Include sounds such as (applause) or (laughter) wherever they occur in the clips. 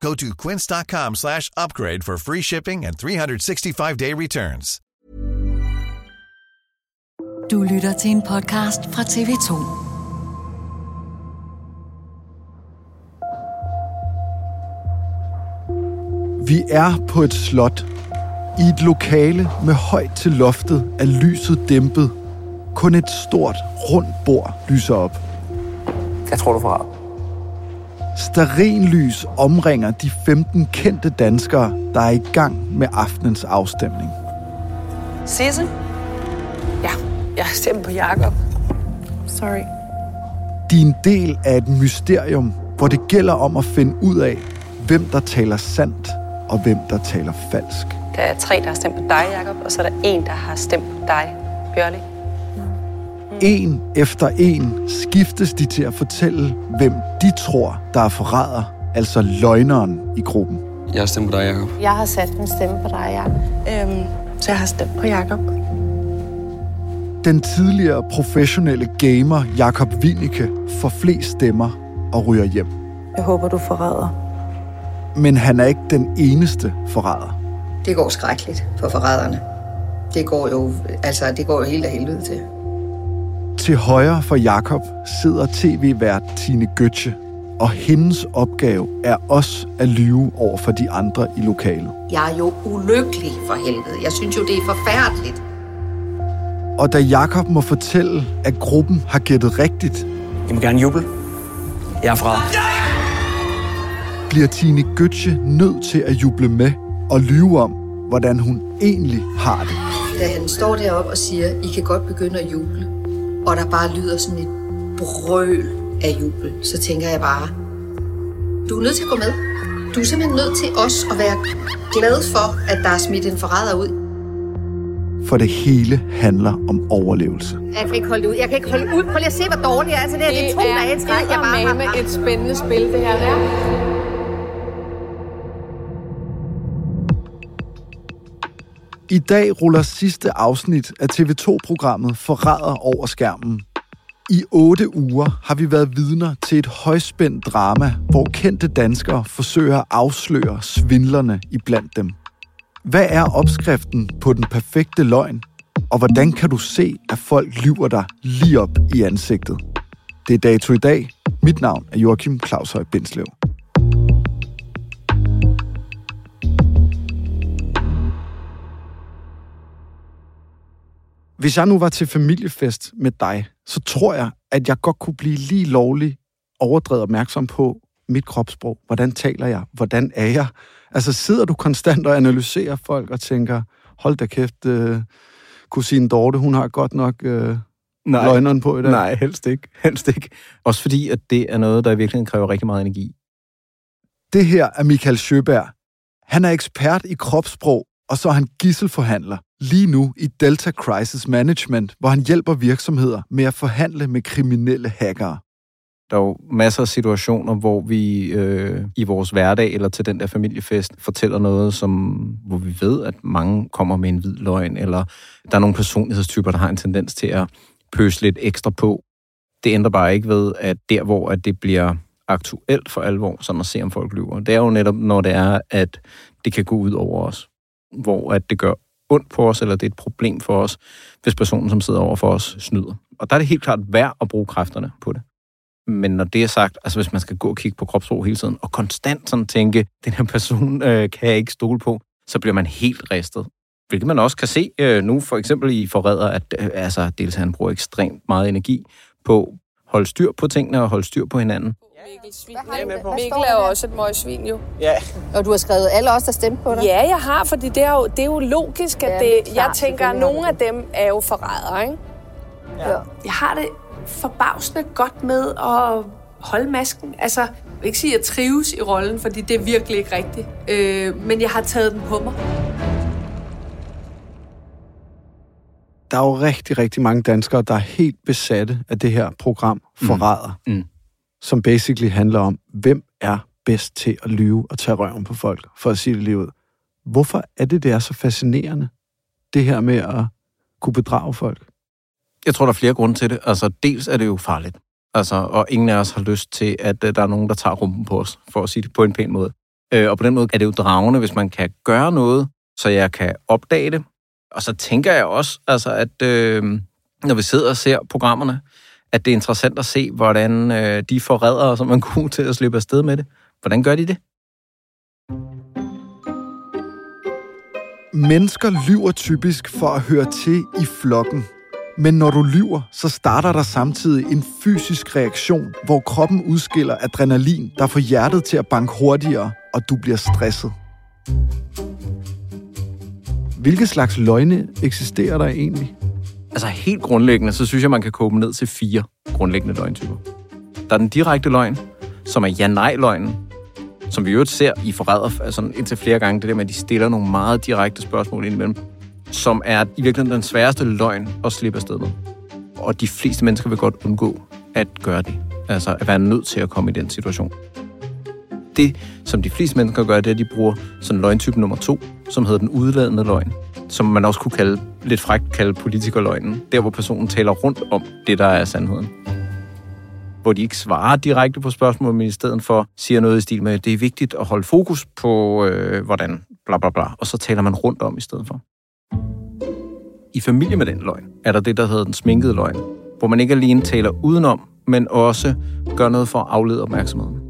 Go to quince.com slash upgrade for free shipping and 365-day returns. Du lytter til en podcast fra TV2. Vi er på et slot. I et lokale med højt til loftet er lyset dæmpet. Kun et stort, rundt bord lyser op. Jeg tror, du får ret. Stearinlys omringer de 15 kendte danskere, der er i gang med aftenens afstemning. Sisse? Ja, jeg stemt på Jakob. Sorry. De er en del af et mysterium, hvor det gælder om at finde ud af, hvem der taler sandt og hvem der taler falsk. Der er tre, der har stemt på dig, Jakob, og så er der en, der har stemt på dig, Bjørli. En efter en skiftes de til at fortælle, hvem de tror, der er forræder, altså løgneren i gruppen. Jeg har stemt på dig, Jacob. Jeg har sat en stemme på dig, Jakob. Øhm, så jeg har stemt på Jakob. Den tidligere professionelle gamer Jakob Winnicke får flest stemmer og ryger hjem. Jeg håber, du forræder. Men han er ikke den eneste forræder. Det går skrækkeligt for forræderne. Det går jo, altså, det går jo helt af helvede til. Til højre for Jakob sidder tv-vært Tine Gøtje, og hendes opgave er også at lyve over for de andre i lokalet. Jeg er jo ulykkelig for helvede. Jeg synes jo, det er forfærdeligt. Og da Jakob må fortælle, at gruppen har gættet rigtigt, I må gerne juble. Jeg er fra. bliver Tine Gøtje nødt til at juble med og lyve om, hvordan hun egentlig har det. Da han står deroppe og siger, I kan godt begynde at juble, og der bare lyder sådan et brøl af jubel, så tænker jeg bare, du er nødt til at gå med. Du er simpelthen nødt til også at være glad for, at der er smidt en forræder ud. For det hele handler om overlevelse. Jeg kan ikke holde det ud. Jeg kan ikke holde ud. Prøv lige at se, hvor dårligt jeg er. Altså, det, her, det er to dage i træk. Jeg bare med et spændende spil, det her der. I dag ruller sidste afsnit af TV2-programmet Forræder over skærmen. I otte uger har vi været vidner til et højspændt drama, hvor kendte danskere forsøger at afsløre svindlerne iblandt dem. Hvad er opskriften på den perfekte løgn? Og hvordan kan du se, at folk lyver dig lige op i ansigtet? Det er dato i dag. Mit navn er Joachim Claus Høj Bindslev. Hvis jeg nu var til familiefest med dig, så tror jeg, at jeg godt kunne blive lige lovlig overdrevet opmærksom på mit kropssprog. Hvordan taler jeg? Hvordan er jeg? Altså sidder du konstant og analyserer folk og tænker, hold da kæft, øh, kusine Dorte, hun har godt nok øh, Nej, løgneren på i dag. nej, helst ikke. (laughs) Helst ikke. Også fordi, at det er noget, der i virkeligheden kræver rigtig meget energi. Det her er Michael Sjøberg. Han er ekspert i kropssprog, og så er han gisselforhandler lige nu i Delta Crisis Management, hvor han hjælper virksomheder med at forhandle med kriminelle hackere. Der er jo masser af situationer, hvor vi øh, i vores hverdag eller til den der familiefest fortæller noget, som, hvor vi ved, at mange kommer med en hvid løgn, eller der er nogle personlighedstyper, der har en tendens til at pøse lidt ekstra på. Det ændrer bare ikke ved, at der, hvor at det bliver aktuelt for alvor, som at se, om folk lyver, det er jo netop, når det er, at det kan gå ud over os. Hvor at det gør ondt på os, eller det er et problem for os, hvis personen, som sidder over for os, snyder. Og der er det helt klart værd at bruge kræfterne på det. Men når det er sagt, altså hvis man skal gå og kigge på kropsro hele tiden, og konstant sådan tænke, den her person øh, kan jeg ikke stole på, så bliver man helt ristet. Hvilket man også kan se øh, nu, for eksempel i forræder, at øh, altså, dels han bruger ekstremt meget energi på at holde styr på tingene og holde styr på hinanden. Mikkel Svin. Mikkel er jo også et møgsvin, jo. Ja. Og du har skrevet alle os, der stemte på dig? Ja, jeg har, fordi det er jo, det er jo logisk, at Ja, det, det klart, jeg tænker, at nogle af dem er jo forrædere, ikke? Ja. Jeg har det forbavsende godt med at holde masken. Altså, jeg vil ikke sige, at jeg trives i rollen, fordi det er virkelig ikke rigtigt. Øh, men jeg har taget den på mig. Der er jo rigtig, rigtig mange danskere, der er helt besatte af det her program Forræder, Mm. Mm som basically handler om, hvem er bedst til at lyve og tage røven på folk, for at sige det lige ud. Hvorfor er det, det er så fascinerende, det her med at kunne bedrage folk? Jeg tror, der er flere grunde til det. Altså, dels er det jo farligt. Altså, og ingen af os har lyst til, at øh, der er nogen, der tager rumpen på os, for at sige det på en pæn måde. Uh, og på den måde er det jo dragende, hvis man kan gøre noget, så jeg kan opdage det. Og så tænker jeg også, altså, at øh, når vi sidder og ser programmerne, at det er interessant at se, hvordan øh, de forrædere, som man kunne til at slippe afsted med det, hvordan gør de det? Mennesker lyver typisk for at høre til i flokken. Men når du lyver, så starter der samtidig en fysisk reaktion, hvor kroppen udskiller adrenalin, der får hjertet til at banke hurtigere, og du bliver stresset. Hvilke slags løgne eksisterer der egentlig? Altså helt grundlæggende, så synes jeg, man kan koge dem ned til fire grundlæggende løgntyper. Der er den direkte løgn, som er ja-nej-løgnen, som vi jo ser i forræder altså indtil flere gange, det der med, at de stiller nogle meget direkte spørgsmål indimellem, som er i virkeligheden den sværeste løgn at slippe afsted med. Og de fleste mennesker vil godt undgå at gøre det. Altså at være nødt til at komme i den situation. Det, som de fleste mennesker gør, det er, at de bruger sådan løgntype nummer to, som hedder den udladende løgn, som man også kunne kalde, lidt frækt kalde politikerløgnen. Der, hvor personen taler rundt om det, der er sandheden hvor de ikke svarer direkte på spørgsmålet, men i stedet for siger noget i stil med, at det er vigtigt at holde fokus på, øh, hvordan, bla bla bla, og så taler man rundt om i stedet for. I familie med den løgn er der det, der hedder den sminkede løgn, hvor man ikke alene taler udenom, men også gør noget for at aflede opmærksomheden.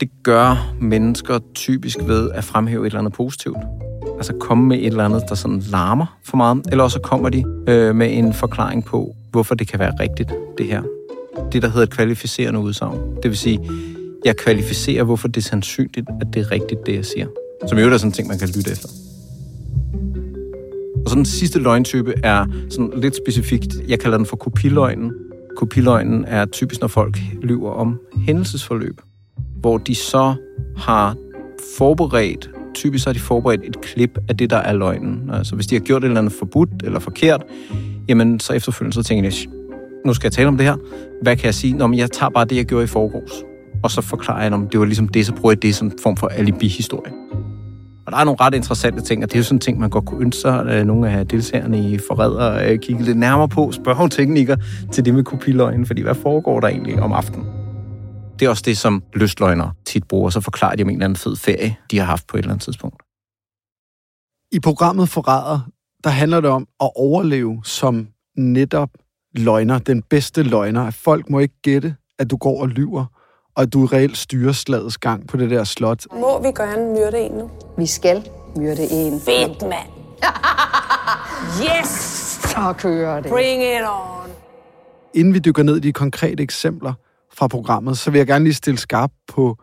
Det gør mennesker typisk ved at fremhæve et eller andet positivt. Altså komme med et eller andet, der sådan larmer for meget, eller også kommer de øh, med en forklaring på, hvorfor det kan være rigtigt, det her det, der hedder et kvalificerende udsagn. Det vil sige, jeg kvalificerer, hvorfor det er sandsynligt, at det er rigtigt, det jeg siger. Som jo er sådan en ting, man kan lytte efter. Og så den sidste løgntype er sådan lidt specifikt, jeg kalder den for kopiløgnen. Kopiløgnen er typisk, når folk lyver om hændelsesforløb, hvor de så har forberedt, typisk har de forberedt et klip af det, der er løgnen. Altså hvis de har gjort et eller andet forbudt eller forkert, jamen så efterfølgende så tænker de, nu skal jeg tale om det her. Hvad kan jeg sige? Nå, men jeg tager bare det, jeg gjorde i forgårs. Og så forklarer jeg, om det var ligesom det, så bruger jeg det som en form for alibi-historie. Og der er nogle ret interessante ting, og det er jo sådan ting, man godt kunne ønske sig, at nogle af deltagerne i forræder øh, kigge lidt nærmere på, spørge om teknikker til det med kopiløgnen, fordi hvad foregår der egentlig om aftenen? Det er også det, som lystløgner tit bruger, så forklarer de om en eller anden fed ferie, de har haft på et eller andet tidspunkt. I programmet Forræder, der handler det om at overleve som netop løgner, den bedste løgner, at folk må ikke gætte, at du går og lyver, og at du reelt styrer slagets gang på det der slot. Må vi gerne myrde en nu? Vi skal myrde en. Fedt, mand. (laughs) yes! Så kører det. Bring it on. Inden vi dykker ned i de konkrete eksempler fra programmet, så vil jeg gerne lige stille skarp på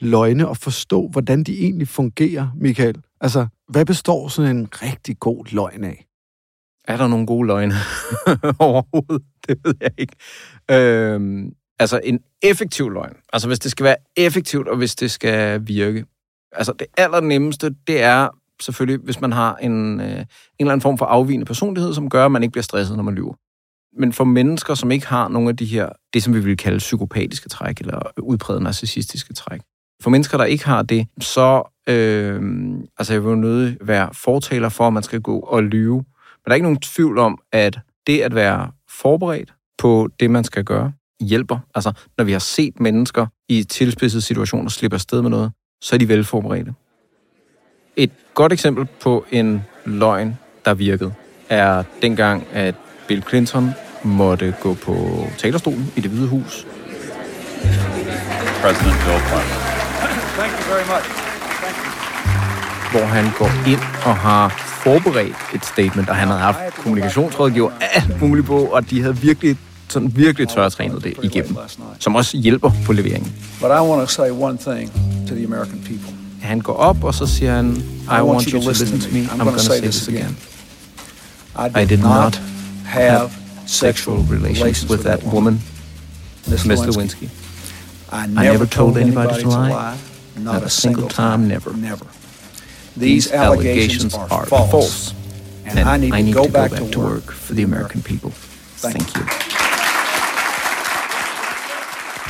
løgne og forstå, hvordan de egentlig fungerer, Michael. Altså, hvad består sådan en rigtig god løgn af? Er der nogle gode løgne (laughs) overhovedet? Det ved jeg ikke. Øhm, altså en effektiv løgn. Altså hvis det skal være effektivt, og hvis det skal virke. Altså det allernemmeste, det er selvfølgelig, hvis man har en, øh, en eller anden form for afvigende personlighed, som gør, at man ikke bliver stresset, når man lyver. Men for mennesker, som ikke har nogle af de her, det som vi vil kalde psykopatiske træk, eller udpræget narcissistiske træk, for mennesker, der ikke har det, så øh, altså jeg vil jo nødig være fortaler for, at man skal gå og lyve. Men der er ikke nogen tvivl om, at det at være forberedt på det, man skal gøre, hjælper. Altså, når vi har set mennesker i tilspidsede situationer slippe afsted med noget, så er de velforberedte. Et godt eksempel på en løgn, der virkede, er dengang, at Bill Clinton måtte gå på talerstolen i det hvide hus. President Bill Clinton. Thank you very much. hvor han går ind og har forberedt et statement, og han havde haft kommunikationsrådgiver alt muligt på, og de havde virkelig sådan virkelig tørretrænet det igennem, som også hjælper på leveringen. But I want to say one thing to the American people. Han går op, og så siger han, I want you to listen to me, I'm going to say this again. I did not have sexual relations with that woman, Miss Lewinsky. I I never told anybody to lie, not a single time, never. Never. These allegations are false, and I need to go back to work for the American people. Thank you.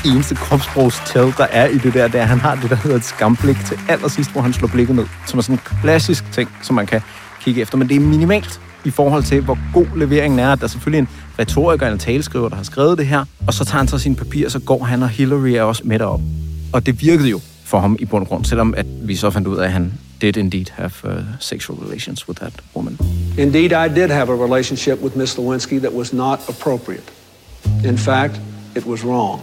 eneste kropssprogstæl, der er i det der, det er, at han har det, der hedder et skamblik til allersidst, hvor han slår blikket ned, som er sådan en klassisk ting, som man kan kigge efter. Men det er minimalt i forhold til, hvor god leveringen er. Der er selvfølgelig en retoriker eller en taleskriver, der har skrevet det her, og så tager han så sine papirer, og så går han, og Hillary er også med derop. Og det virkede jo for ham i bund og grund, selvom at vi så fandt ud af, at han did indeed have uh, sexual relations with that woman. Indeed, I did have a relationship with Miss Lewinsky that was not appropriate. In fact, it was wrong.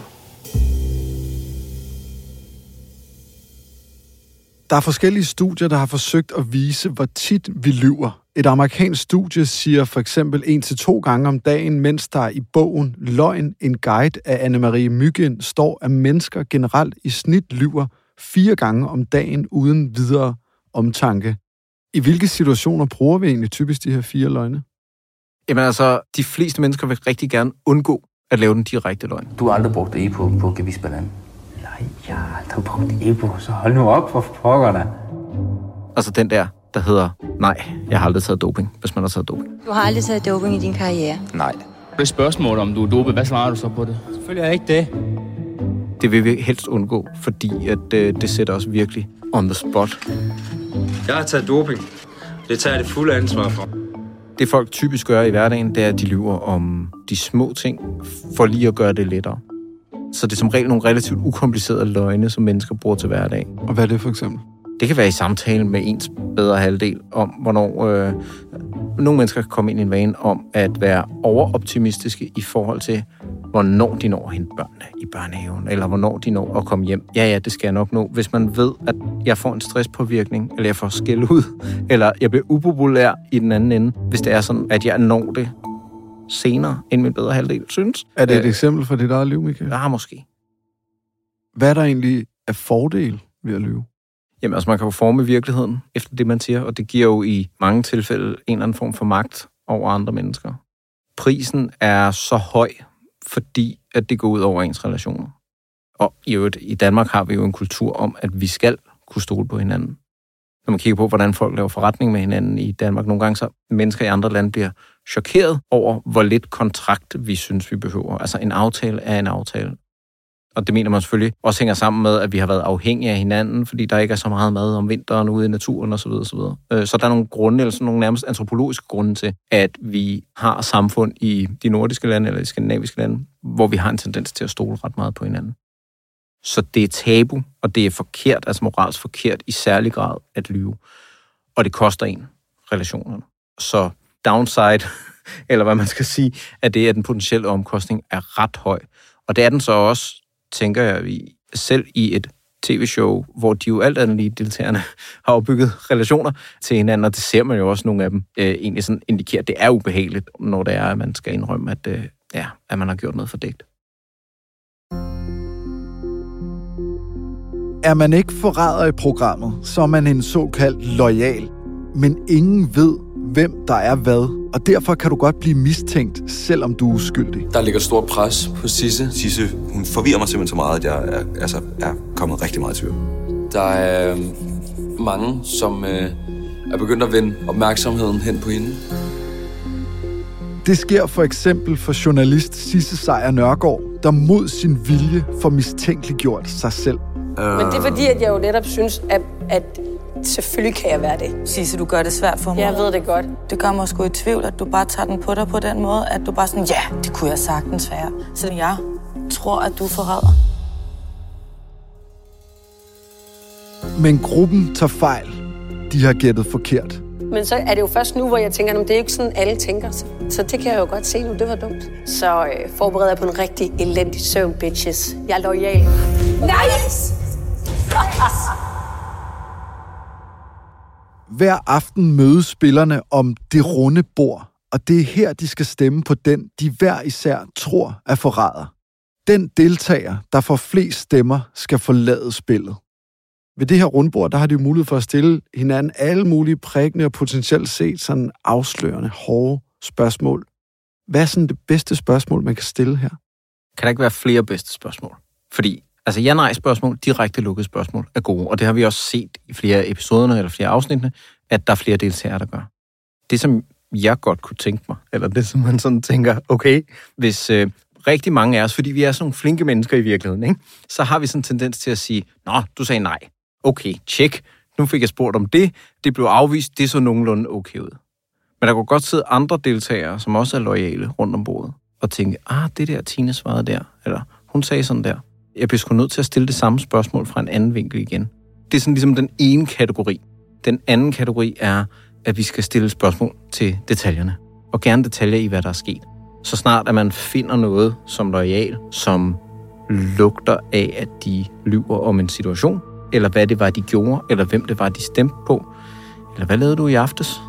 Der er forskellige studier, der har forsøgt at vise, hvor tit vi lyver. Et amerikansk studie siger for eksempel en til to gange om dagen, mens der i bogen Løgn, en guide af Anne-Marie Myggen, står, at mennesker generelt i snit lyver fire gange om dagen uden videre omtanke. I hvilke situationer bruger vi egentlig typisk de her fire løgne? Jamen altså, de fleste mennesker vil rigtig gerne undgå at lave den direkte løgn. Du har aldrig brugt EPO på gevisballaden? Nej, jeg har aldrig brugt EPO, så hold nu op for pokker da. Altså den der, der hedder, nej, jeg har aldrig taget doping, hvis man har taget doping. Du har aldrig taget doping i din karriere. Nej. Det spørgsmål, om du er dopet, hvad svarer du så på det? Selvfølgelig er jeg ikke det. Det vil vi helst undgå, fordi at, øh, det sætter os virkelig on the spot. Jeg har taget doping. Det tager jeg det fulde ansvar for. Det folk typisk gør i hverdagen, det er, at de lyver om de små ting, for lige at gøre det lettere. Så det er som regel nogle relativt ukomplicerede løgne, som mennesker bruger til hverdag. Og hvad er det for eksempel? Det kan være i samtale med ens bedre halvdel om, hvornår øh, nogle mennesker kan komme ind i en vane om at være overoptimistiske i forhold til, hvornår de når at hente børnene i børnehaven, eller hvornår de når at komme hjem. Ja, ja, det skal jeg nok nå. Hvis man ved, at jeg får en stresspåvirkning, eller jeg får skæld ud, (laughs) eller jeg bliver upopulær i den anden ende, hvis det er sådan, at jeg når det senere, end min bedre halvdel synes. Er det et Øh, eksempel fra dit eget liv, Michael? Ja, måske. Hvad er der egentlig af fordel ved at lyve? Jamen, altså man kan jo forme virkeligheden efter det, man siger, og det giver jo i mange tilfælde en eller anden form for magt over andre mennesker. Prisen er så høj, fordi at det går ud over ens relationer. Og i øvrigt, i Danmark har vi jo en kultur om, at vi skal kunne stole på hinanden. Når man kigger på, hvordan folk laver forretning med hinanden i Danmark, nogle gange så mennesker i andre lande bliver chokeret over, hvor lidt kontrakt vi synes, vi behøver. Altså en aftale er en aftale. Og det mener man selvfølgelig også hænger sammen med, at vi har været afhængige af hinanden, fordi der ikke er så meget mad om vinteren ude i naturen osv. osv. Øh, Så der er nogle grunde, eller sådan nogle nærmest antropologiske grunde til, at vi har samfund i de nordiske lande eller de skandinaviske lande, hvor vi har en tendens til at stole ret meget på hinanden. Så det er tabu, og det er forkert, altså moralsk forkert i særlig grad at lyve. Og det koster en relationerne. Så downside, (laughs) eller hvad man skal sige, at det er, at den potentielle omkostning er ret høj. Og det er den så også, tænker jeg, i- selv i et tv-show, hvor de jo alt andet lige deltagerne (laughs) har opbygget relationer til hinanden, og det ser man jo også nogle af dem øh, egentlig sådan indikerer, at det er ubehageligt, når det er, at man skal indrømme, at, øh, ja, at man har gjort noget fordækt. Er man ikke forræder i programmet, så er man en såkaldt lojal. Men ingen ved, hvem der er hvad, og derfor kan du godt blive mistænkt, selvom du er uskyldig. Der ligger et stort pres på Sisse. Sisse, hun forvirrer mig simpelthen så meget, at jeg er, altså, er kommet rigtig meget i tvivl. Der er øh, mange, som øh, er begyndt at vende opmærksomheden hen på hende. Det sker for eksempel for journalist Sisse Sejer Nørgaard, der mod sin vilje får mistænkeliggjort sig selv. Men det er fordi, at jeg jo netop synes, at, at selvfølgelig kan jeg være det. Sisse, du gør det svært for mig. Jeg ved det godt. Det gør mig sgu i tvivl, at du bare tager den på dig på den måde, at du bare sådan, ja, det kunne jeg sagtens være. Så jeg tror, at du er forræder. Men gruppen tager fejl. De har gættet forkert. Men så er det jo først nu, hvor jeg tænker, at det er ikke sådan, alle tænker. Så, så det kan jeg jo godt se nu, det var dumt. Så øh, forbereder jeg på en rigtig elendig søvn, bitches. Jeg er lojal. Nice! (laughs) Hver aften mødes spillerne om det runde bord, og det er her, de skal stemme på den, de hver især tror er forræder. Den deltager, der får flest stemmer, skal forlade spillet. Ved det her rundbord, der har de jo mulighed for at stille hinanden alle mulige prægne og potentielt set sådan afslørende, hårde spørgsmål. Hvad er sådan det bedste spørgsmål, man kan stille her? Kan der ikke være flere bedste spørgsmål? Fordi altså ja-nej-spørgsmål, direkte lukkede spørgsmål, er gode. Og det har vi også set i flere episoderne eller flere afsnittene, at der er flere deltagere, der gør. Det, som jeg godt kunne tænke mig, eller det, som man sådan tænker, okay, hvis øh, rigtig mange af os, fordi vi er sådan nogle flinke mennesker i virkeligheden, ikke? så har vi sådan en tendens til at sige, nå, du sagde nej. Okay, tjek. Nu fik jeg spurgt om det. Det blev afvist. Det så nogenlunde okay ud. Men der kunne godt sidde andre deltagere, som også er lojale rundt om bordet, og tænke, ah, det der Tine svarede der, eller hun sagde sådan der. Jeg bliver sgu nødt til at stille det samme spørgsmål fra en anden vinkel igen. Det er sådan ligesom den ene kategori. Den anden kategori er, at vi skal stille spørgsmål til detaljerne. Og gerne detaljer i, hvad der er sket. Så snart at man finder noget som lojal, som lugter af, at de lyver om en situation, eller hvad det var, de gjorde, eller hvem det var, de stemte på, eller hvad lavede du i aftes?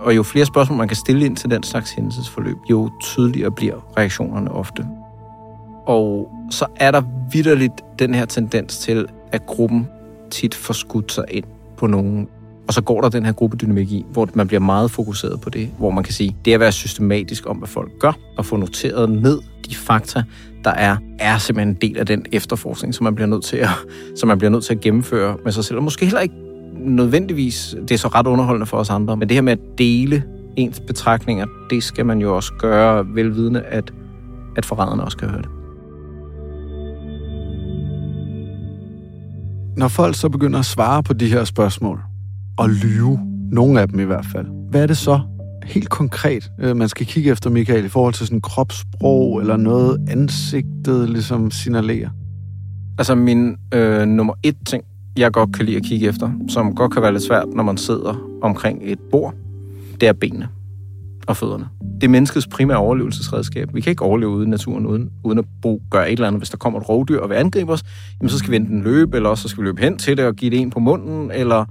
Og jo flere spørgsmål, man kan stille ind til den slags hændelsesforløb, jo tydeligere bliver reaktionerne ofte. Og så er der vidderligt den her tendens til, at gruppen tit får skudt sig ind på nogen. Og så går der den her gruppedynamik i, hvor man bliver meget fokuseret på det, hvor man kan sige, det at være systematisk om, hvad folk gør, og få noteret ned de fakta, der er, er simpelthen en del af den efterforskning, som man bliver nødt til at, (laughs) som man bliver nødt til at gennemføre med sig selv. Og måske heller ikke nødvendigvis, det er så ret underholdende for os andre, men det her med at dele ens betragtninger, det skal man jo også gøre velvidende, at, at forræderne også kan høre det. Når folk så begynder at svare på de her spørgsmål, og lyve, nogle af dem i hvert fald, hvad er det så helt konkret, øh, man skal kigge efter, Michael, i forhold til sådan kropssprog eller noget ansigtet ligesom signalerer? Altså min øh, nummer et ting, jeg godt kan lide at kigge efter, som godt kan være lidt svært, når man sidder omkring et bord, det er benene og fødderne. Det er menneskets primære overlevelsesredskab. Vi kan ikke overleve uden naturen uden, uden at bruge, gøre et eller andet. Hvis der kommer et rovdyr og vil angribe os, jamen så skal vi enten løbe, eller også så skal vi løbe hen til det og give det en på munden, eller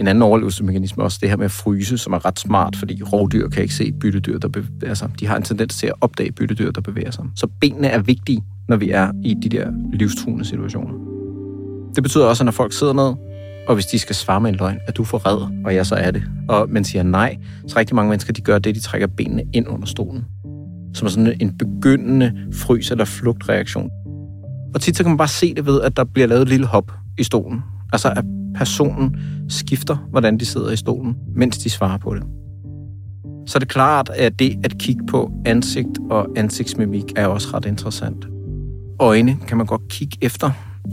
en anden overlevelsesmekanisme også det her med at fryse, som er ret smart, fordi rovdyr kan ikke se byttedyr, der bevæger sig. De har en tendens til at opdage byttedyr, der bevæger sig. Så benene er vigtige, når vi er i de der livstruende situationer. Det betyder også, at når folk sidder ned, og hvis de skal svare med en løgn, at du får og jeg så er det, og man siger nej, så rigtig mange mennesker, de gør det, de trækker benene ind under stolen. Som sådan en begyndende frys- eller flugtreaktion. Og tit så kan man bare se det ved, at der bliver lavet et lille hop i stolen. Altså at personen skifter, hvordan de sidder i stolen, mens de svarer på det. Så det er klart, at det at kigge på ansigt og ansigtsmimik er også ret interessant. Øjne kan man godt kigge efter.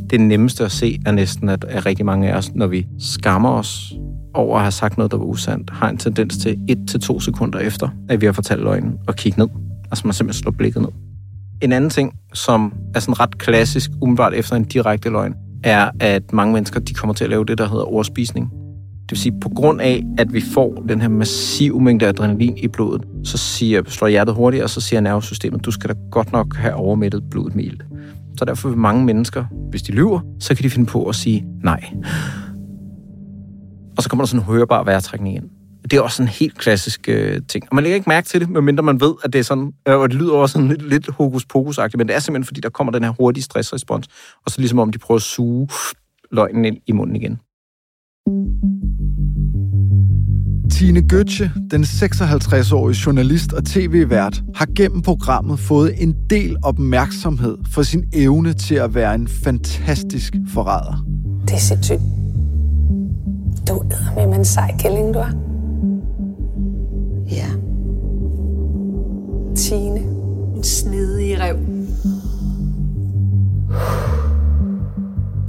Det nemmeste at se er næsten, at, at rigtig mange af os, når vi skammer os over at have sagt noget, der var usandt, har en tendens til et til to sekunder efter, at vi har fortalt løgnen, og kigge ned. Altså man simpelthen slår blikket ned. En anden ting, som er sådan ret klassisk, umiddelbart efter en direkte løgn, er, at mange mennesker de kommer til at lave det, der hedder overspisning. Det vil sige, på grund af, at vi får den her massive mængde adrenalin i blodet, så siger, slår hjertet hurtigere, og så siger nervesystemet, du skal da godt nok have overmættet blodet med ild. Så derfor vil mange mennesker, hvis de lyver, så kan de finde på at sige nej. Og så kommer der sådan en hørbar vejrtrækning ind. Det er også en helt klassisk øh, ting. Og man lægger ikke mærke til det, medmindre man ved, at det er sådan, øh, og det lyder også sådan lidt, lidt hokus pokus men det er simpelthen, fordi der kommer den her hurtige stressrespons, og så ligesom om de prøver at suge løgnen ind i munden igen. Tine Gøtje, den 56-årige journalist og tv-vært, har gennem programmet fået en del opmærksomhed for sin evne til at være en fantastisk forræder. Det er sindssygt. Du er med en sej kælling, du er. Ja. Tine. En snedig rev.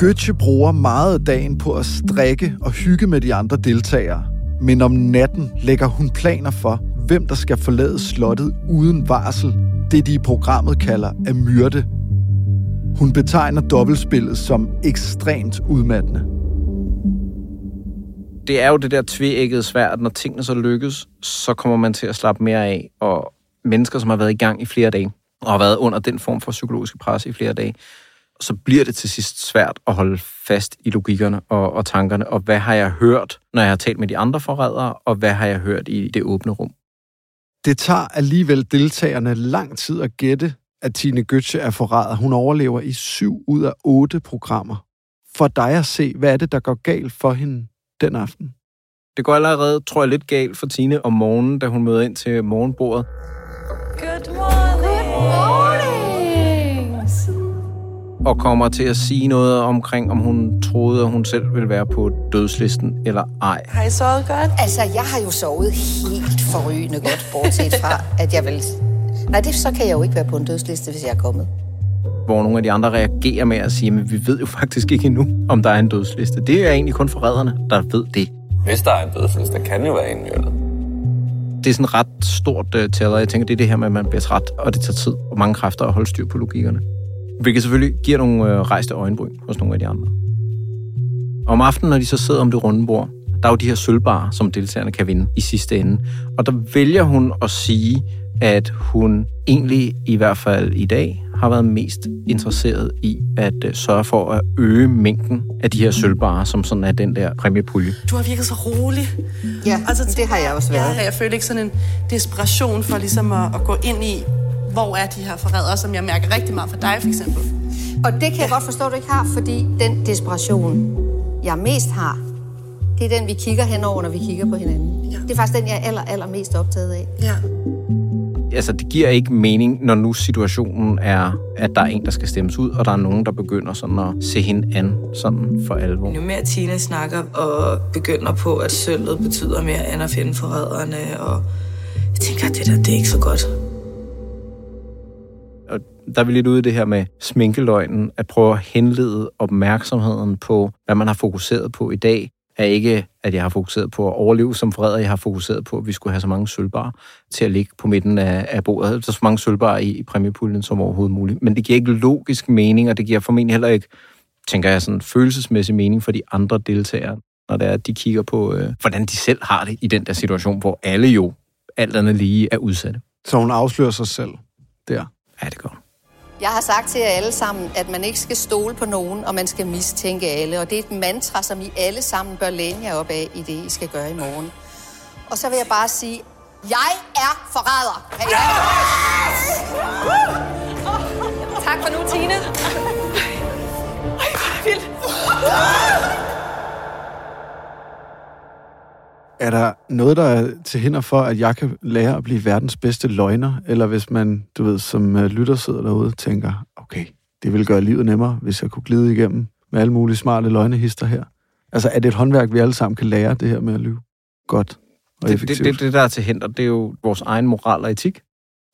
Götze bruger meget af dagen på at strikke og hygge med de andre deltagere. Men om natten lægger hun planer for, hvem der skal forlade slottet uden varsel. Det de i programmet kalder at myrde. Hun betegner dobbeltspillet som ekstremt udmattende. Det er jo det der tvækkede svært, når tingene så lykkes, så kommer man til at slappe mere af. Og mennesker, som har været i gang i flere dage, og har været under den form for psykologiske pres i flere dage, så bliver det til sidst svært at holde fast i logikkerne og, og tankerne, og hvad har jeg hørt, når jeg har talt med de andre forrædere, og hvad har jeg hørt i det åbne rum. Det tager alligevel deltagerne lang tid at gætte, at Tine Götze er forræder. Hun overlever i syv ud af otte programmer. For dig at se, hvad er det, der går galt for hende den aften? Det går allerede, tror jeg, lidt galt for Tine om morgenen, da hun møder ind til morgenbordet. Good morning. Og kommer til at sige noget omkring, om hun troede, at hun selv ville være på dødslisten eller ej. Har I sovet godt? Altså, jeg har jo sovet helt forrygende godt, bortset fra, at jeg vil... Nej, det, så kan jeg jo ikke være på en dødsliste, hvis jeg er kommet. Hvor nogle af de andre reagerer med at sige, at vi ved jo faktisk ikke endnu, om der er en dødsliste. Det er egentlig kun forræderne, der ved det. Hvis der er en dødsliste, der kan jo være en myrdet. Det er sådan et ret stort uh, og jeg tænker, det er det her med, at man bliver træt, og det tager tid og mange kræfter at holde styr på logikkerne. Hvilket selvfølgelig giver nogle øh, rejste øjenbryn hos nogle af de andre. Om aftenen, når de så sidder om det runde bord, der er jo de her sølvbarer, som deltagerne kan vinde i sidste ende. Og der vælger hun at sige, at hun egentlig, i hvert fald i dag, har været mest interesseret i at uh, sørge for at øge mængden af de her sølvbarer, som sådan er den der præmiepulje. Du har virket så rolig. Ja, altså, det har jeg også været. Ja, jeg føler ikke sådan en desperation for ligesom at, at gå ind i, hvor er de her forrædere, som jeg mærker rigtig meget for dig, for eksempel. Og det kan jeg godt forstå, du ikke har, fordi den desperation, jeg mest har, det er den, vi kigger henover, når vi kigger på hinanden. Ja. Det er faktisk den, jeg er aller, aller mest optaget af. Ja. Altså, det giver ikke mening, når nu situationen er, at der er en, der skal stemmes ud, og der er nogen, der begynder sådan at se hende an sådan for alvor. Jo mere Tina snakker og begynder på, at sølvet betyder mere end at finde forræderne, og jeg tænker, at det der, det er ikke så godt. Og der er vi lidt ude i det her med sminkeløgnen, at prøve at henlede opmærksomheden på, hvad man har fokuseret på i dag, er ikke, at jeg har fokuseret på at overleve som forræder. Jeg har fokuseret på, at vi skulle have så mange sølvbar til at ligge på midten af, af bordet. Så, så mange sølvbar i, i præmiepuljen som overhovedet muligt. Men det giver ikke logisk mening, og det giver formentlig heller ikke, tænker jeg, sådan følelsesmæssig mening for de andre deltagere, når det er, at de kigger på, øh, hvordan de selv har det i den der situation, hvor alle jo alt andet lige er udsatte. Så hun afslører sig selv der. Ja, det gør Jeg har sagt til jer alle sammen, at man ikke skal stole på nogen, og man skal mistænke alle. Og det er et mantra, som I alle sammen bør læne jer op af i det, I skal gøre i morgen. Og så vil jeg bare sige, jeg er forræder. I Tak for nu, Tine. Ej, vildt. Er der noget, der er til hinder for, at jeg kan lære at blive verdens bedste løgner? Eller hvis man, du ved, som øh, lytter sidder derude tænker, okay, det ville gøre livet nemmere, hvis jeg kunne glide igennem med alle mulige smarte løgnehister her. Altså, er det et håndværk, vi alle sammen kan lære, det her med at lyve godt og det, effektivt? det, det, det, der er til hinder, det er jo vores egen moral og etik.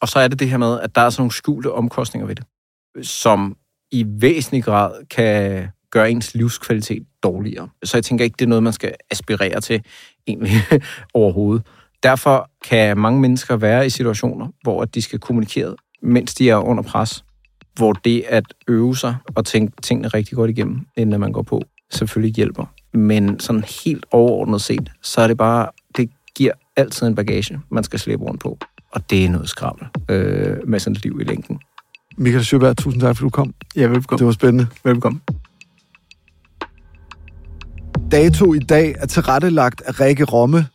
Og så er det det her med, at der er sådan nogle skjulte omkostninger ved det, som i væsentlig grad kan gøre ens livskvalitet dårligere. Så jeg tænker ikke, det er noget, man skal aspirere til egentlig (laughs) overhovedet. Derfor kan mange mennesker være i situationer, hvor de skal kommunikere, mens de er under pres. Hvor det at øve sig og tænke tingene rigtig godt igennem, inden man går på, selvfølgelig hjælper. Men sådan helt overordnet set, så er det bare, det giver altid en bagage, man skal slæbe rundt på. Og det er noget skrammel øh, med sådan et liv i længden. Michael Sjøberg, tusind tak, fordi du kom. Ja, velkommen. Det var spændende. Velkommen. Dato i dag er tilrettelagt af Rikke Romme.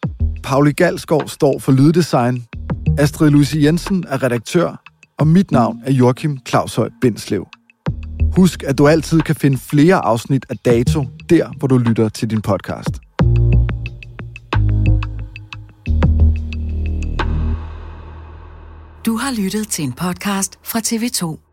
Pauli Galskov står for lyddesign. Astrid Louise Jensen er redaktør. Og mit navn er Joachim Claushøj Bindslev. Husk, at du altid kan finde flere afsnit af Dato, der hvor du lytter til din podcast. Du har lyttet til en podcast fra TV2.